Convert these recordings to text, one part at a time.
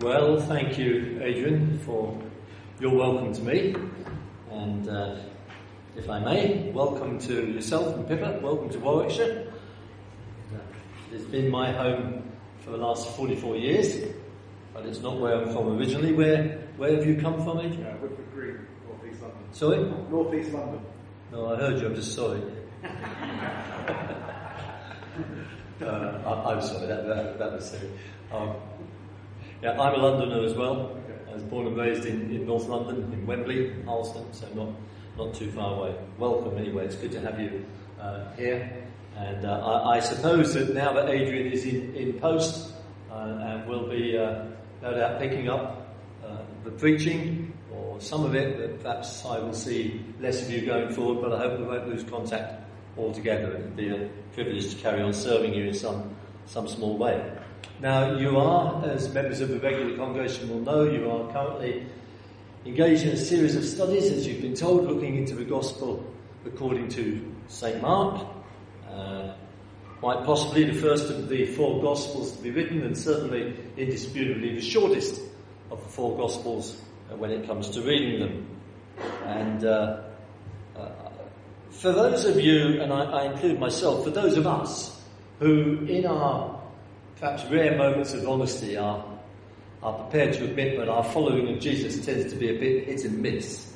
Well, thank you, Adrian, for your welcome to me. And uh, if I may, welcome to yourself and Pippa. Welcome to Warwickshire. It's been my home for the last 44 years, but it's not where I'm from originally. Where where have you come from, Adrian? Uh, Woodford Green, North East London. Sorry? North East London. No, I heard you. I'm just sorry. uh, I, am sorry. That, that, that was silly. Um, yeah, I'm a Londoner as well. I was born and raised in, in North London, in Wembley, Harlesden, so not not too far away. Welcome anyway. It's good to have you uh, here. And uh, I, I, suppose that now that Adrian is in, in post uh, and will be uh, no doubt picking up uh, the preaching or some of it, that perhaps I will see less of you going forward, but I hope we won't lose contact altogether. It will be a privilege to carry on serving you in some, some small way. Now, you are, as members of the regular congregation will know, you are currently engaged in a series of studies, as you've been told, looking into the Gospel according to St. Mark. Uh, quite possibly the first of the four Gospels to be written, and certainly indisputably the shortest of the four Gospels uh, when it comes to reading them. And uh, uh, for those of you, and I, I include myself, for those of us who, in our perhaps rare moments of honesty are, are prepared to admit that our following of Jesus tends to be a bit hit and miss.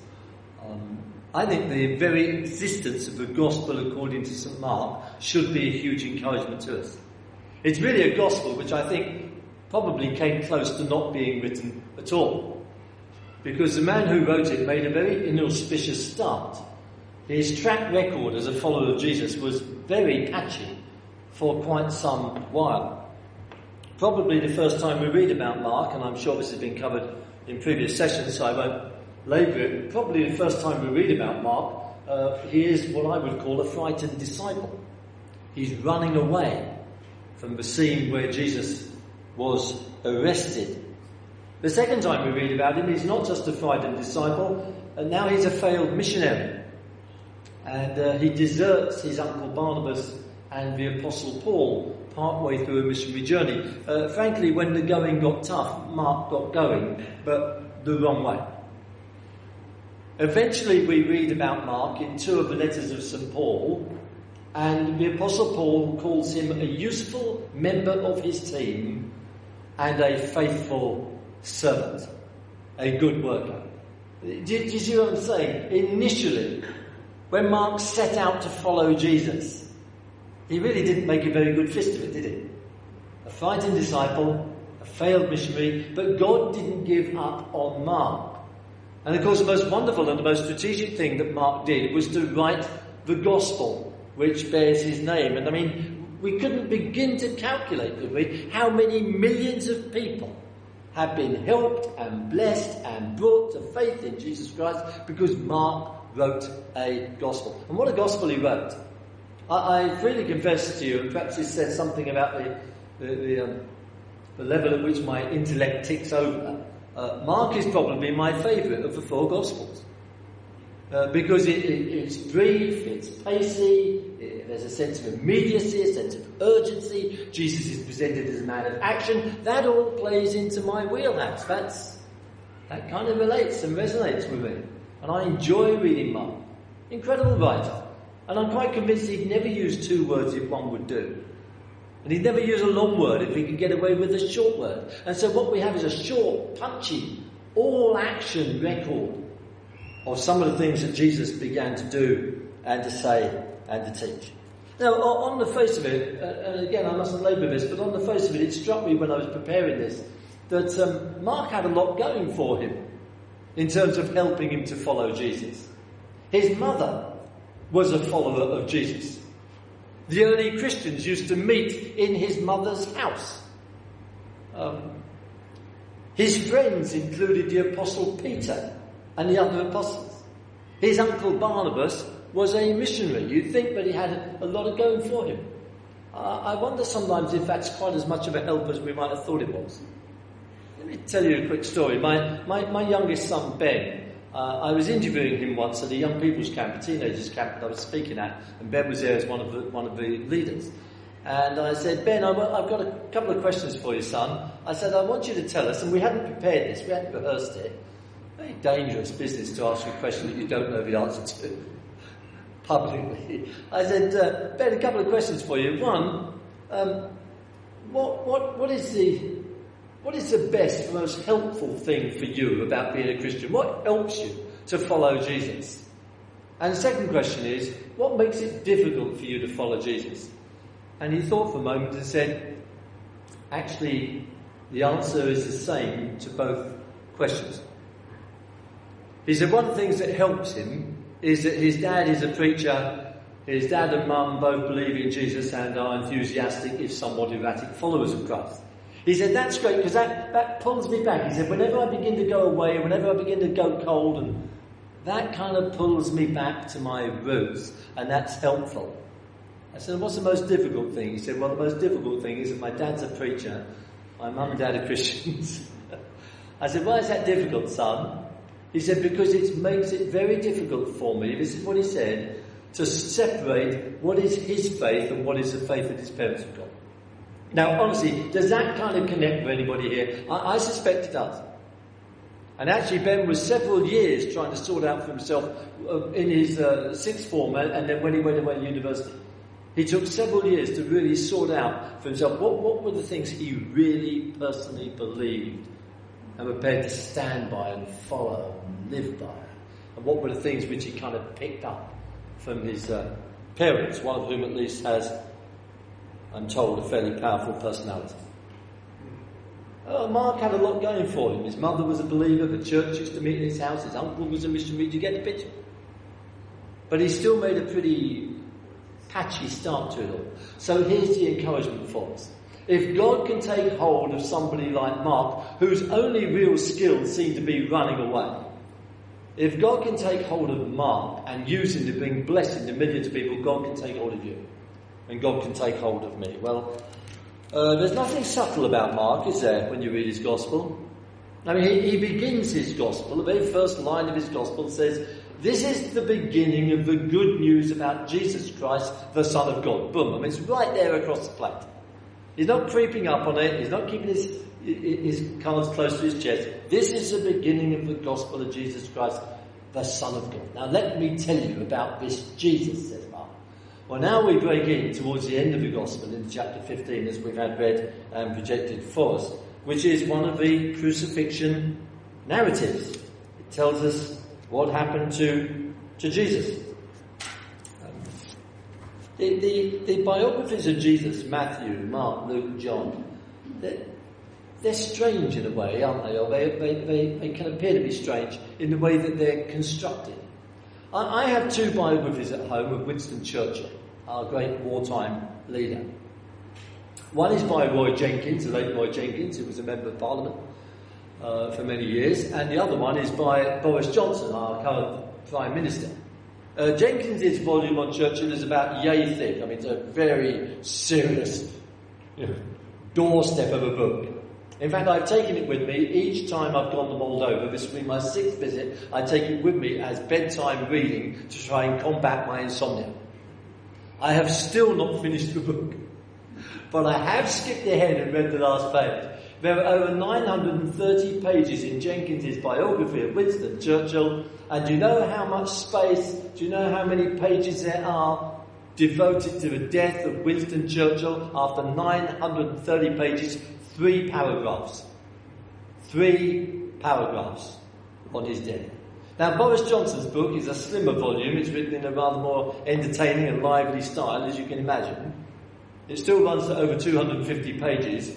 Um, I think the very existence of the gospel according to St. Mark should be a huge encouragement to us. It's really a gospel which I think probably came close to not being written at all. Because the man who wrote it made a very inauspicious start. His track record as a follower of Jesus was very patchy for quite some while. Probably the first time we read about Mark, and I'm sure this has been covered in previous sessions, so I won't labour it. Probably the first time we read about Mark, uh, he is what I would call a frightened disciple. He's running away from the scene where Jesus was arrested. The second time we read about him, he's not just a frightened disciple, and now he's a failed missionary. And uh, he deserts his uncle Barnabas and the apostle Paul partway through a missionary journey. Uh, frankly, when the going got tough, Mark got going, but the wrong way. Eventually, we read about Mark in two of the letters of St. Paul, and the Apostle Paul calls him a useful member of his team and a faithful servant, a good worker. Do you see what I'm saying? Initially, when Mark set out to follow Jesus, he really didn't make a very good fist of it, did he? A fighting disciple, a failed missionary, but God didn't give up on Mark. And of course, the most wonderful and the most strategic thing that Mark did was to write the gospel, which bears his name. And I mean, we couldn't begin to calculate, could we, how many millions of people have been helped and blessed and brought to faith in Jesus Christ because Mark wrote a gospel. And what a gospel he wrote! I, I freely confess to you, and perhaps this says something about the, the, the, um, the level at which my intellect ticks over. Uh, Mark is probably my favourite of the four Gospels. Uh, because it, it, it's brief, it's pacey, it, there's a sense of immediacy, a sense of urgency. Jesus is presented as a man of action. That all plays into my wheelhouse. That's, that kind of relates and resonates with me. And I enjoy reading Mark. Incredible writer. And I'm quite convinced he'd never use two words if one would do. And he'd never use a long word if he could get away with a short word. And so what we have is a short, punchy, all action record of some of the things that Jesus began to do and to say and to teach. Now, on the face of it, uh, and again, I mustn't labour this, but on the face of it, it struck me when I was preparing this that um, Mark had a lot going for him in terms of helping him to follow Jesus. His mother was a follower of Jesus. The early Christians used to meet in his mother's house. Um, his friends included the Apostle Peter and the other apostles. His uncle Barnabas was a missionary. You'd think that he had a lot of going for him. Uh, I wonder sometimes if that's quite as much of a help as we might have thought it was. Let me tell you a quick story. My, my, my youngest son, Ben, uh, I was interviewing him once at a young people's camp, a teenagers camp that I was speaking at, and Ben was there as one of the, one of the leaders. And I said, Ben, I, have got a couple of questions for you, son. I said, I want you to tell us, and we hadn't prepared this, we hadn't rehearsed it. Very dangerous business to ask a question that you don't know the answer to publicly. I said, uh, Ben, a couple of questions for you. One, um, what, what, what is the what is the best, most helpful thing for you about being a Christian? What helps you to follow Jesus? And the second question is, what makes it difficult for you to follow Jesus? And he thought for a moment and said, actually, the answer is the same to both questions. He said one of the things that helps him is that his dad is a preacher, his dad and mum both believe in Jesus and are enthusiastic, if somewhat erratic, followers of Christ. He said, that's great because that, that pulls me back. He said, whenever I begin to go away, whenever I begin to go cold, and that kind of pulls me back to my roots, and that's helpful. I said, what's the most difficult thing? He said, well, the most difficult thing is that my dad's a preacher, my mum and dad are Christians. I said, why is that difficult, son? He said, because it makes it very difficult for me, this is what he said, to separate what is his faith and what is the faith that his parents have got. Now, honestly, does that kind of connect with anybody here? I, I suspect it does. And actually, Ben was several years trying to sort out for himself uh, in his uh, sixth form and then when he went away to university. He took several years to really sort out for himself what, what were the things he really personally believed and prepared to stand by and follow and live by. And what were the things which he kind of picked up from his uh, parents, one of whom at least has, I'm told, a fairly powerful personality. Oh, Mark had a lot going for him. His mother was a believer, the church used to meet in his house, his uncle was a missionary. You get the picture? But he still made a pretty patchy start to it all. So here's the encouragement for us. If God can take hold of somebody like Mark, whose only real skills seem to be running away, if God can take hold of Mark and use him to bring blessing to millions of people, God can take hold of you. And God can take hold of me. Well, uh, there's nothing subtle about Mark, is there, when you read his gospel? I mean, he, he begins his gospel, the very first line of his gospel says, this is the beginning of the good news about Jesus Christ, the Son of God. Boom. I mean, it's right there across the plate. He's not creeping up on it. He's not keeping his, his cards close to his chest. This is the beginning of the gospel of Jesus Christ, the Son of God. Now let me tell you about this Jesus, says. Well, now we break in towards the end of the gospel in chapter 15, as we've had read and projected for us, which is one of the crucifixion narratives. It tells us what happened to, to Jesus. Um, the, the, the, biographies of Jesus, Matthew, Mark, Luke, John, they're, they're strange in a way, aren't they? Or they, they, they, they can appear to be strange in the way that they're constructed. I, I have two biographies at home of Winston Churchill, our great wartime leader. One is by Roy Jenkins, the late Roy Jenkins, who was a member of Parliament uh, for many years, and the other one is by Boris Johnson, our current Prime Minister. Uh, Jenkins's volume on Churchill is about yay thick. I mean, it's a very serious doorstep of a book. In fact, I've taken it with me each time I've gone to Moldova. This will be my sixth visit. I take it with me as bedtime reading to try and combat my insomnia. I have still not finished the book, but I have skipped ahead and read the last page. There are over 930 pages in Jenkins's biography of Winston Churchill, and do you know how much space, do you know how many pages there are devoted to the death of Winston Churchill after 930 pages? Three paragraphs. Three paragraphs on his death. Now, Boris Johnson's book is a slimmer volume. It's written in a rather more entertaining and lively style, as you can imagine. It still runs to over 250 pages,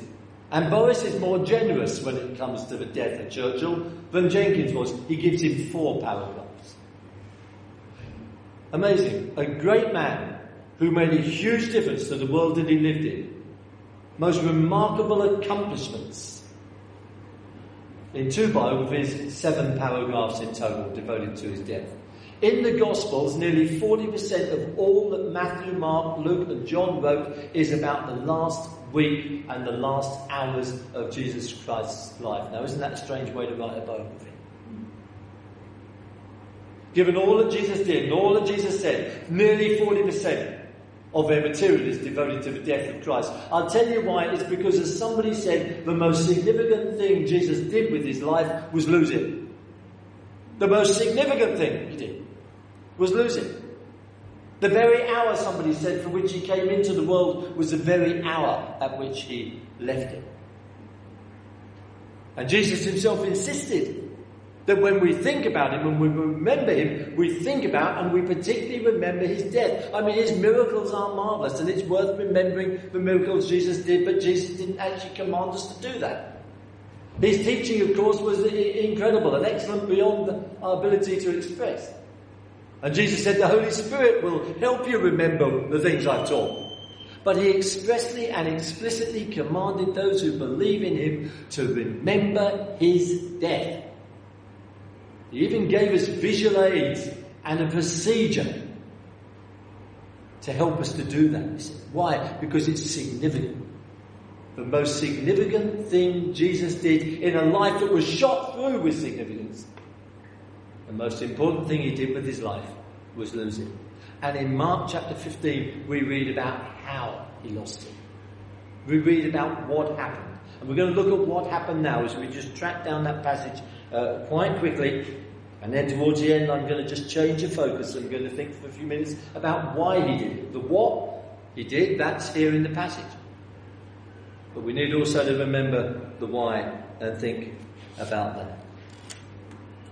and Boris is more generous when it comes to the death of Churchill than Jenkins was. He gives him four paragraphs. Amazing. A great man who made a huge difference to the world that he lived in. Most remarkable accomplishments. In two biographies, seven paragraphs in total devoted to his death. In the Gospels, nearly 40% of all that Matthew, Mark, Luke, and John wrote is about the last week and the last hours of Jesus Christ's life. Now, isn't that a strange way to write a biography? Given all that Jesus did and all that Jesus said, nearly 40% of their material is devoted to the death of Christ. I'll tell you why. It's because, as somebody said, the most significant thing Jesus did with his life was lose it. The most significant thing he did was lose it. The very hour, somebody said, for which he came into the world was the very hour at which he left it. And Jesus himself insisted that when we think about him and we remember him, we think about and we particularly remember his death. I mean, his miracles are marvelous and it's worth remembering the miracles Jesus did, but Jesus didn't actually command us to do that. His teaching, of course, was incredible and excellent beyond our ability to express. And Jesus said the Holy Spirit will help you remember the things I've taught. But he expressly and explicitly commanded those who believe in him to remember his death. He even gave us visual aids and a procedure to help us to do that. Why? Because it's significant. The most significant thing Jesus did in a life that was shot through with significance. The most important thing he did with his life was lose it. And in Mark chapter 15, we read about how he lost it. We read about what happened. And we're going to look at what happened now as we just track down that passage uh, quite quickly. And then towards the end, I'm going to just change the focus. I'm going to think for a few minutes about why he did it. The what he did, that's here in the passage. But we need also to remember the why and think about that.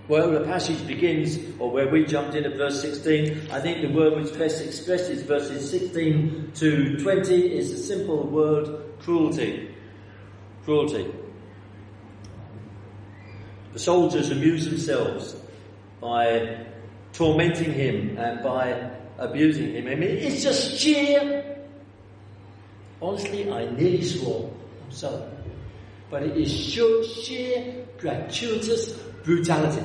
Well, the passage begins, or where we jumped in at verse 16, I think the word which best expresses verses 16 to 20 is the simple word cruelty. Cruelty. The soldiers amuse themselves by tormenting him and by abusing him. I mean, it's just sheer. Honestly, I nearly swore. I'm sorry. But it is sheer, sheer gratuitous brutality.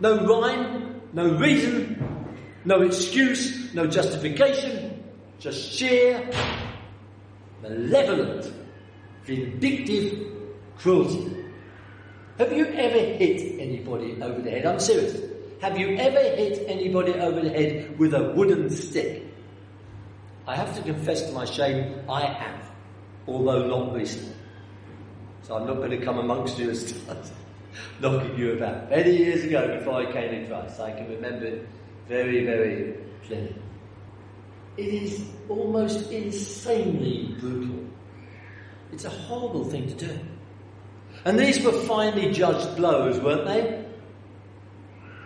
No rhyme, no reason, no excuse, no justification, just sheer, malevolent, vindictive cruelty. Have you ever hit anybody over the head? I'm serious. Have you ever hit anybody over the head with a wooden stick? I have to confess to my shame, I have, although not recently. So I'm not going to come amongst you and start knocking you about. Many years ago, before I came in Christ, I can remember it very, very clearly. It is almost insanely brutal. It's a horrible thing to do. And these were finely judged blows, weren't they?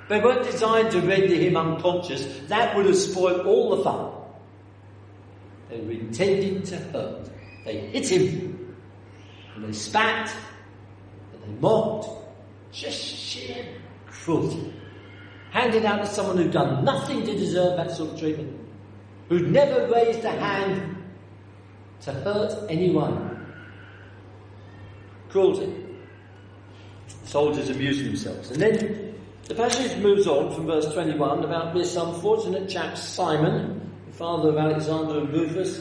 They weren't designed to render him unconscious. That would have spoiled all the fun. They were intended to hurt. They hit him, and they spat, and they mocked, just sheer cruelty. Handed out to someone who'd done nothing to deserve that sort of treatment. Who'd never raised a hand to hurt anyone. Cruelty. Soldiers abusing themselves. And then the passage moves on from verse 21 about this unfortunate chap Simon, the father of Alexander and Rufus.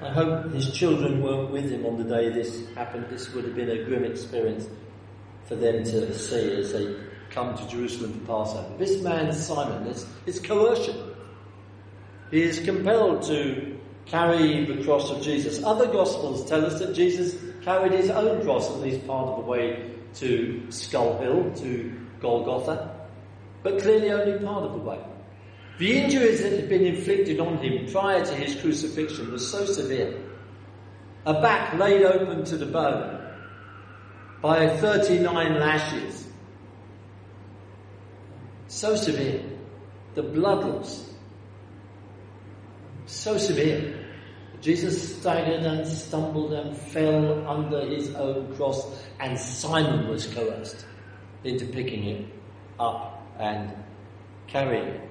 I hope his children weren't with him on the day this happened. This would have been a grim experience for them to see as they come to Jerusalem for Passover. This man, Simon, is, is coercion. He is compelled to carry the cross of Jesus. Other Gospels tell us that Jesus carried his own cross at least part of the way to Skull Hill, to Golgotha, but clearly only part of the way. The injuries that had been inflicted on him prior to his crucifixion were so severe. A back laid open to the bone, by 39 lashes. So severe. The blood loss. So severe. Jesus staggered and stumbled and fell under his own cross, and Simon was coerced into picking it up and carrying it.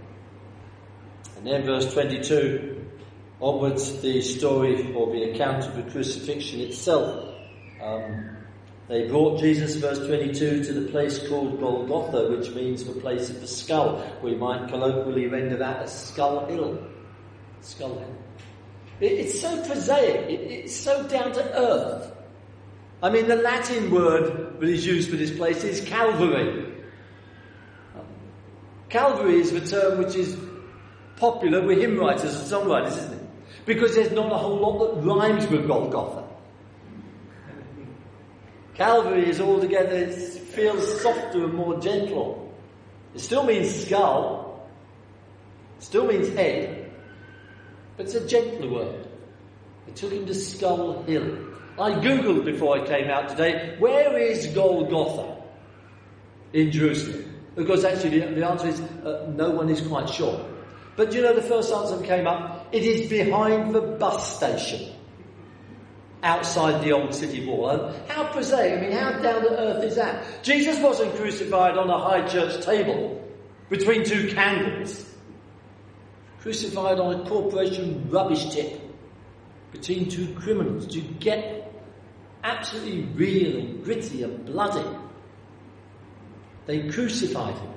And then verse 22 onwards, the story or the account of the crucifixion itself. Um, they brought Jesus, verse 22, to the place called Golgotha, which means the place of the skull. We might colloquially render that as Skull Hill. Skull Hill. it's so prosaic, it's so down to earth. I mean, the Latin word that is used for this place is Calvary. Calvary is the term which is popular with hymn writers and songwriters, isn't it? Because there's not a whole lot that rhymes with Golgotha. Calvary is altogether, it feels softer and more gentle. It still means skull, still means head, but it's a gentler word. It took him to Skull Hill. I googled before I came out today, where is Golgotha in Jerusalem? Because actually the, answer is uh, no one is quite sure. But you know the first answer that came up? It is behind the bus station outside the old city wall. And how prosaic, I mean, how down to earth is that? Jesus wasn't crucified on a high church table between two candles, crucified on a corporation rubbish tip between two criminals to get absolutely real and gritty and bloody. They crucified him.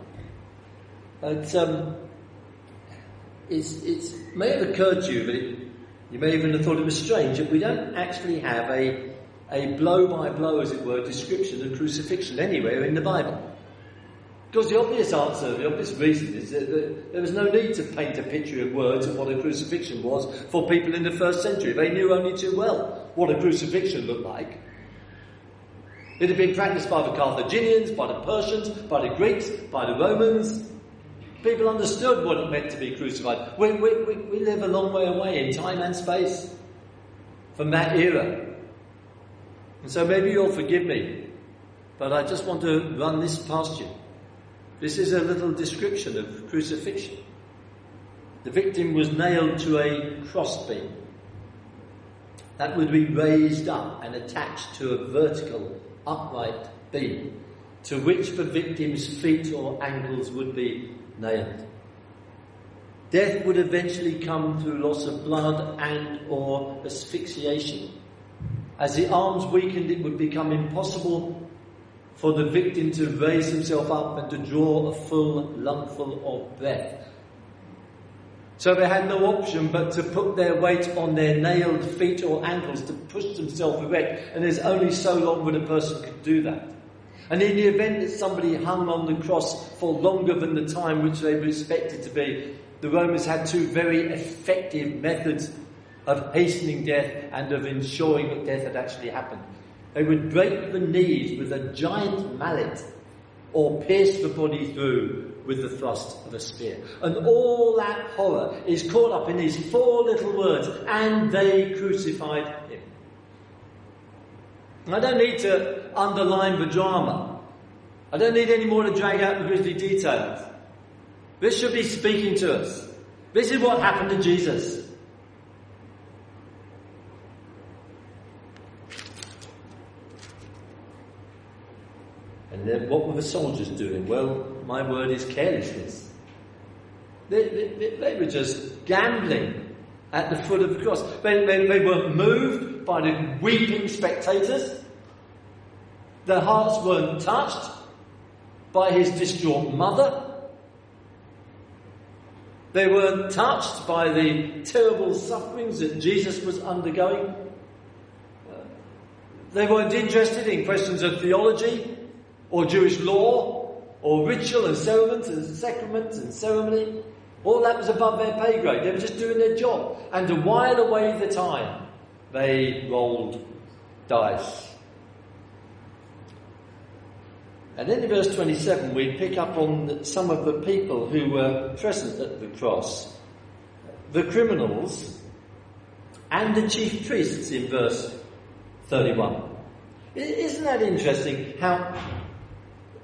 But um, it's, it's may have occurred to you, but it, you may even have thought it was strange that we don't actually have a, a blow by blow, as it were, description of crucifixion anywhere in the Bible. Because the obvious answer, the obvious reason is that there was no need to paint a picture of words of what a crucifixion was for people in the first century. They knew only too well what a crucifixion looked like. It had been practiced by the Carthaginians, by the Persians, by the Greeks, by the Romans. People understood what it meant to be crucified. We, we, we, we live a long way away in time and space from that era. And so maybe you'll forgive me, but I just want to run this past you. This is a little description of crucifixion. The victim was nailed to a crossbeam that would be raised up and attached to a vertical upright beam to which the victim's feet or ankles would be nailed. Death would eventually come through loss of blood and or asphyxiation. As the arms weakened, it would become impossible for the victim to raise himself up and to draw a full lungful of breath. So they had no option but to put their weight on their nailed feet or ankles to push themselves erect, and there's only so long when a person could do that. And in the event that somebody hung on the cross for longer than the time which they were expected to be, the Romans had two very effective methods of hastening death and of ensuring that death had actually happened. They would break the knees with a giant mallet or pierce the body through with the thrust of a spear. And all that horror is caught up in these four little words, and they crucified him. I don't need to underline the drama. I don't need any more to drag out the grisly details. This should be speaking to us. This is what happened to Jesus. And then what were the soldiers doing? Well, my word is carelessness. They, they, they were just gambling at the foot of the cross. They, they, they were moved by the weeping spectators. Their hearts weren't touched by his distraught mother. They weren't touched by the terrible sufferings that Jesus was undergoing. Uh, they weren't interested in questions of theology or Jewish law, or ritual and ceremonies and sacraments and ceremony. All that was above their pay grade. They were just doing their job. And to while away the time, they rolled dice. And in verse 27, we pick up on some of the people who were present at the cross. The criminals and the chief priests in verse 31. Isn't that interesting how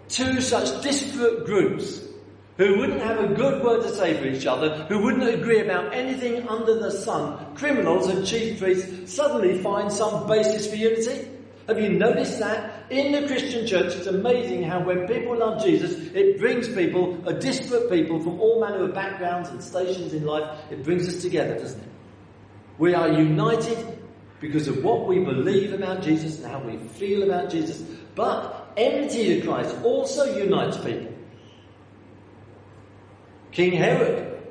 two such disparate groups who wouldn't have a good word to say for each other, who wouldn't agree about anything under the sun, criminals and chief priests, suddenly find some basis for unity? Have you noticed that? In the Christian church, it's amazing how when people love Jesus, it brings people, a disparate people from all manner of backgrounds and stations in life, it brings us together, doesn't it? We are united because of what we believe about Jesus and how we feel about Jesus. But enmity to Christ also unites people. King Herod,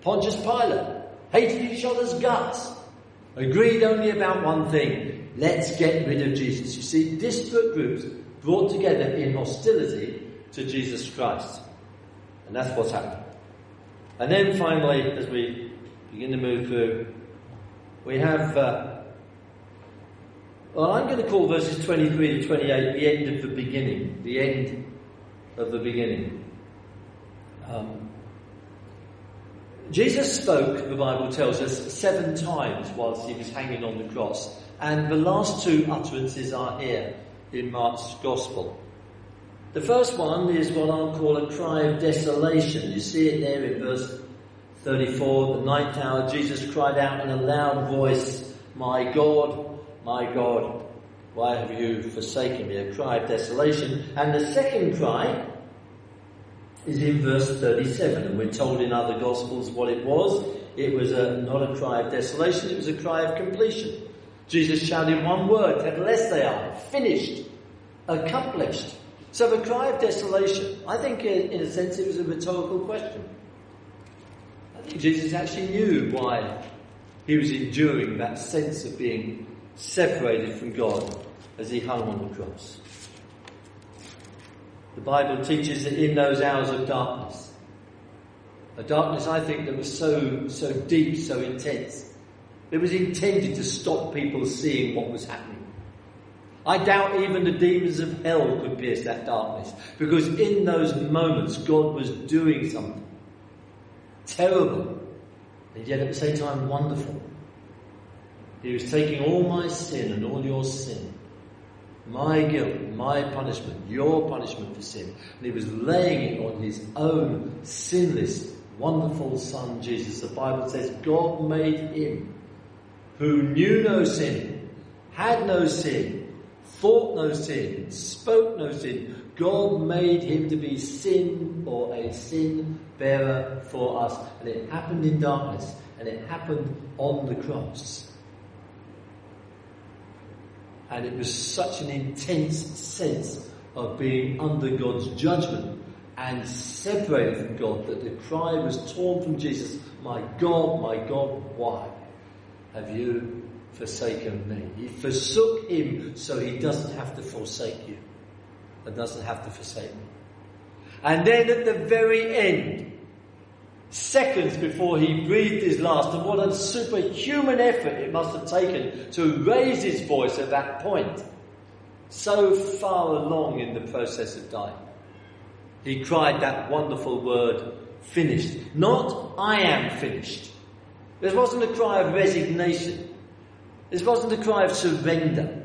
Pontius Pilate, hated each other's guts, agreed only about one thing let's get rid of Jesus. You see, disparate groups brought together in hostility to Jesus Christ. And that's what's happened. And then finally, as we begin to move through, we have, uh, well, I'm going to call verses 23 to 28 the end of the beginning, the end of the beginning. Um, Jesus spoke, the Bible tells us, seven times whilst he was hanging on the cross. And the last two utterances are here in Mark's Gospel. The first one is what I'll call a cry of desolation. You see it there in verse 34. The ninth hour, Jesus cried out in a loud voice, My God, my God, why have you forsaken me? A cry of desolation. And the second cry is in verse 37, and we're told in other Gospels what it was. It was a, not a cry of desolation, it was a cry of completion. Jesus shouted one word, tetelestai, finished, accomplished. So the cry of desolation, I think in a sense it was a rhetorical question. I think Jesus actually knew why he was enduring that sense of being separated from God as he hung on the cross. The Bible teaches that in those hours of darkness, a darkness I think that was so, so deep, so intense, it was intended to stop people seeing what was happening. I doubt even the demons of hell could pierce that darkness because in those moments God was doing something terrible and yet at the same time wonderful. He was taking all my sin and all your sin my guilt, my punishment, your punishment for sin. And he was laying it on his own sinless, wonderful son Jesus. The Bible says God made him who knew no sin, had no sin, thought no sin, spoke no sin. God made him to be sin or a sin bearer for us. And it happened in darkness and it happened on the cross. And it was such an intense sense of being under God's judgment and separated from God that the cry was torn from Jesus, My God, my God, why have you forsaken me? He forsook him so he doesn't have to forsake you and doesn't have to forsake me. And then at the very end, seconds before he breathed his last, and what a superhuman effort it must have taken to raise his voice at that point, so far along in the process of dying. He cried that wonderful word, finished. Not, I am finished. This wasn't a cry of resignation. This wasn't a cry of surrender.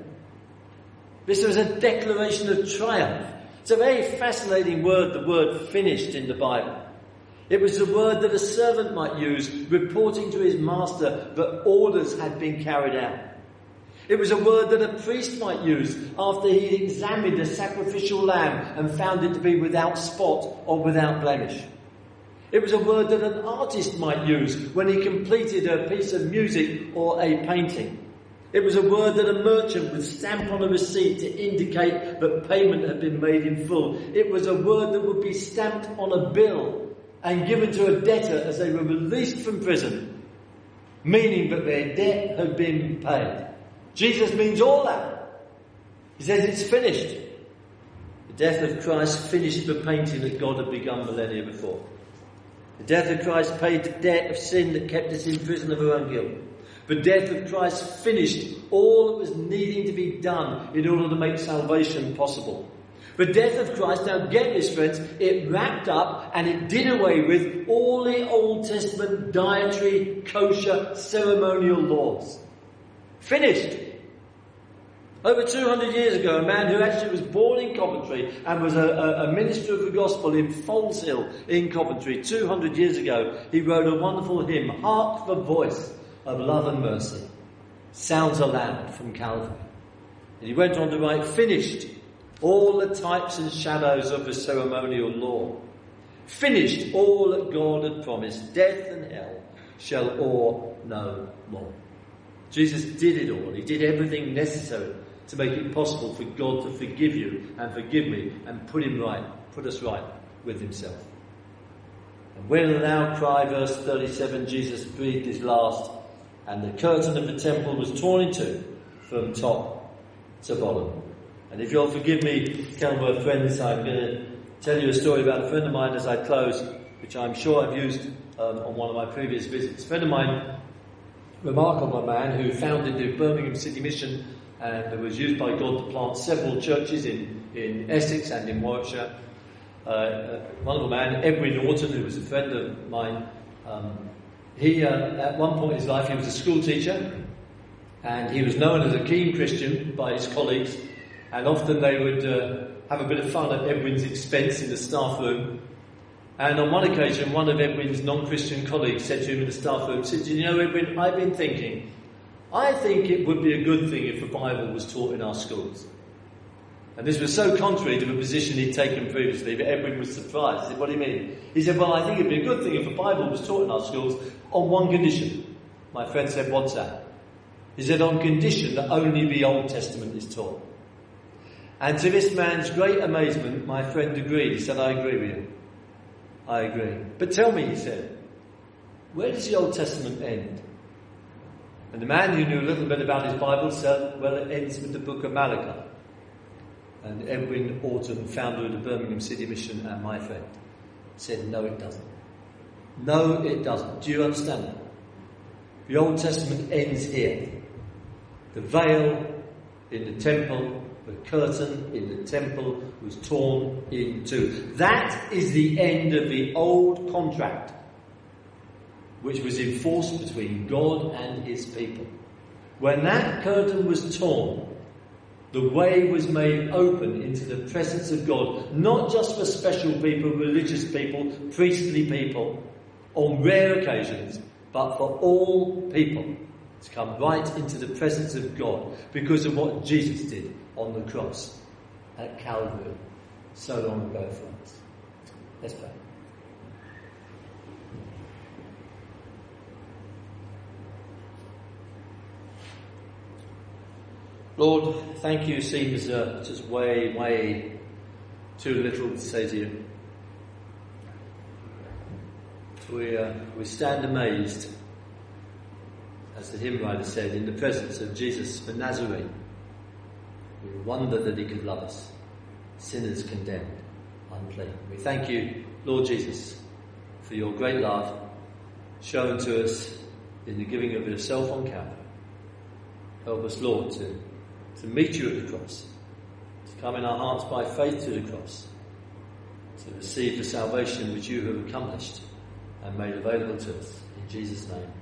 This was a declaration of triumph. It's a very fascinating word, the word finished in the Bible. It was the word that a servant might use, reporting to his master that orders had been carried out. It was a word that a priest might use after he'd examined a sacrificial lamb and found it to be without spot or without blemish. It was a word that an artist might use when he completed a piece of music or a painting. It was a word that a merchant would stamp on a receipt to indicate that payment had been made in full. It was a word that would be stamped on a bill and given to a debtor as they were released from prison, meaning that their debt had been paid. Jesus means all that. He says it's finished. The death of Christ finished the painting that God had begun millennia before. The death of Christ paid the debt of sin that kept us in prison of our own guilt. The death of Christ finished all that was needing to be done in order to make salvation possible. The death of Christ, now get this friends, it wrapped up and it did away with all the Old Testament dietary, kosher, ceremonial laws. Finished. Over 200 years ago, a man who actually was born in Coventry and was a, a, a, minister of the gospel in Foleshill in Coventry 200 years ago, he wrote a wonderful hymn, Hark the voice of love and mercy, sounds aloud from Calvary. And he went on to write, finished all the types and shadows of the ceremonial law. Finished all that God had promised, death and hell shall awe no more. Jesus did it all. He did everything necessary to make it possible for God to forgive you and forgive me and put him right, put us right with himself. And when the now cry, verse 37, Jesus breathed his last, and the curtain of the temple was torn in two from top to bottom. And if you'll forgive me, Kenilworth friends, I'm going to tell you a story about a friend of mine as I close. which I'm sure I've used um, on one of my previous visits. A friend of mine, remarkable man, who founded the Birmingham City Mission and was used by God to plant several churches in, in Essex and in Warwickshire. Uh, uh, wonderful man, Edwin Norton, who was a friend of mine. Um, he, uh, at one point in his life, he was a school teacher, and he was known as a keen Christian by his colleagues, and often they would uh, have a bit of fun at Edwin's expense in the staff room. And on one occasion, one of Edwin's non-Christian colleagues said to him in the staff room, said, you know, Edwin, I've been thinking, I think it would be a good thing if the Bible was taught in our schools. And this was so contrary to the position he'd taken previously that Edwin was surprised. He said, what do you mean? He said, well, I think it'd be a good thing if the Bible was taught in our schools on one condition. My friend said, what's that? He said, on condition that only the Old Testament is taught. And to this man's great amazement, my friend agreed. He said, I agree with you. I agree. But tell me, he said, where does the Old Testament end? And the man who knew a little bit about his Bible said, well, it ends with the book of Malachi. And Edwin Orton, founder of the Birmingham City Mission and my friend, said, no, it doesn't. No, it doesn't. Do you understand that? The Old Testament ends here. The veil in the temple the curtain in the temple was torn in two. That is the end of the old contract, which was enforced between God and his people. When that curtain was torn, the way was made open into the presence of God, not just for special people, religious people, priestly people, on rare occasions, but for all people to come right into the presence of God because of what Jesus did on the cross at Calvary so long ago for us. Let's pray. Lord, thank you seems uh, just way, way too little to say to you. We, uh, we stand amazed, as the hymn writer said, in the presence of Jesus the Nazarene. We wonder that he could love us, sinners condemned, unclean. We thank you, Lord Jesus, for your great love shown to us in the giving of yourself on Calvary. Help us, Lord, to, to meet you at the cross, to come in our hearts by faith to the cross, to receive the salvation which you have accomplished and made available to us. In Jesus' name.